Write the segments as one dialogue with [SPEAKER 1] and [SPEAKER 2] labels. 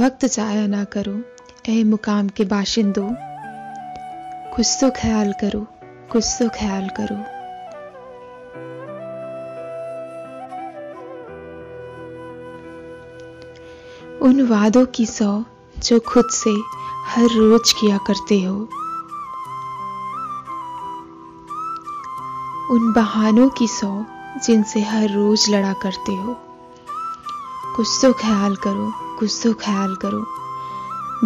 [SPEAKER 1] वक्त जाया ना करो ए मुकाम के बाशिंदो। कुछ तो ख्याल करो, कुछ तो ख्याल करो। उन वादों की सौ जो खुद से हर रोज किया करते हो। उन बहानों की सौ जिनसे हर रोज लड़ा करते हो। कुछ तो ख्याल करो, कुछ तो ख्याल करो।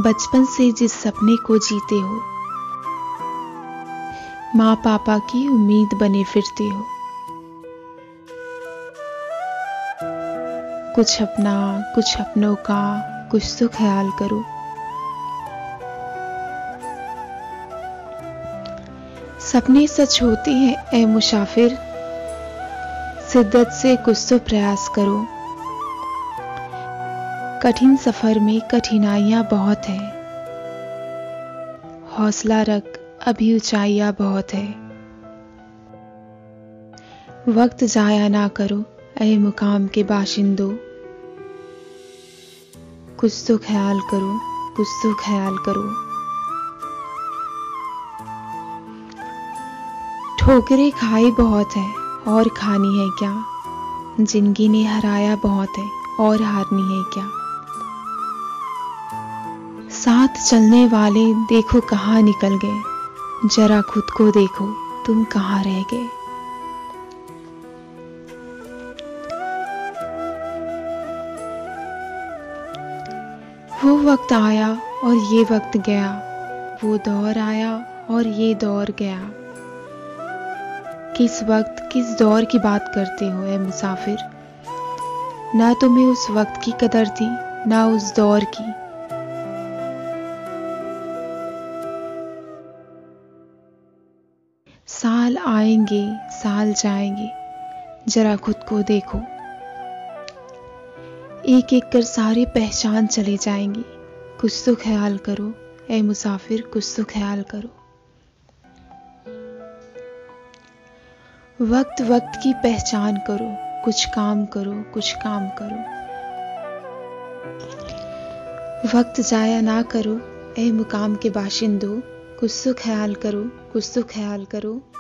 [SPEAKER 1] बचपन से जिस सपने को जीते हो माँ पापा की उम्मीद बने फिरते हो। कुछ अपना, कुछ अपनों का, कुछ तो ख्याल करो। सपने सच होते हैं, ए मुसाफिर। शिद्दत से कुछ तो प्रयास करो। कठिन सफ़र में कठिनाइयाँ बहुत है। हौसला रख, अभी ऊंचाइयाँ बहुत है। वक्त जाया ना करो अय मुकाम के बाशिंदों। कुछ तो ख्याल करो, कुछ तो ख्याल करो। ठोकरे खाई बहुत है, और खानी है क्या? ज़िंदगी ने हराया बहुत है, और हारनी है क्या? साथ चलने वाले देखो कहाँ निकल गए, जरा खुद को देखो तुम कहाँ रह गए। वो वक्त आया और ये वक्त गया। वो दौर आया और ये दौर गया। किस वक्त किस दौर की बात करते हो, ए मुसाफिर? ना तुम्हें उस वक्त की कदर थी, ना उस दौर की। साल आएँगे, साल जाएँगे। जरा खुद को देखो। एक एक कर सारे पहचान चले जाएँगे। कुछ तो ख्याल करो ए मुसाफिर, कुछ तो ख्याल करो। वक्त वक्त की पहचान करो, कुछ काम करो, कुछ काम करो। वक्त जाया ना करो ए मुकाम के बाशिंदों, कुछ तो ख्याल करो, कुछ तो ख्याल करो।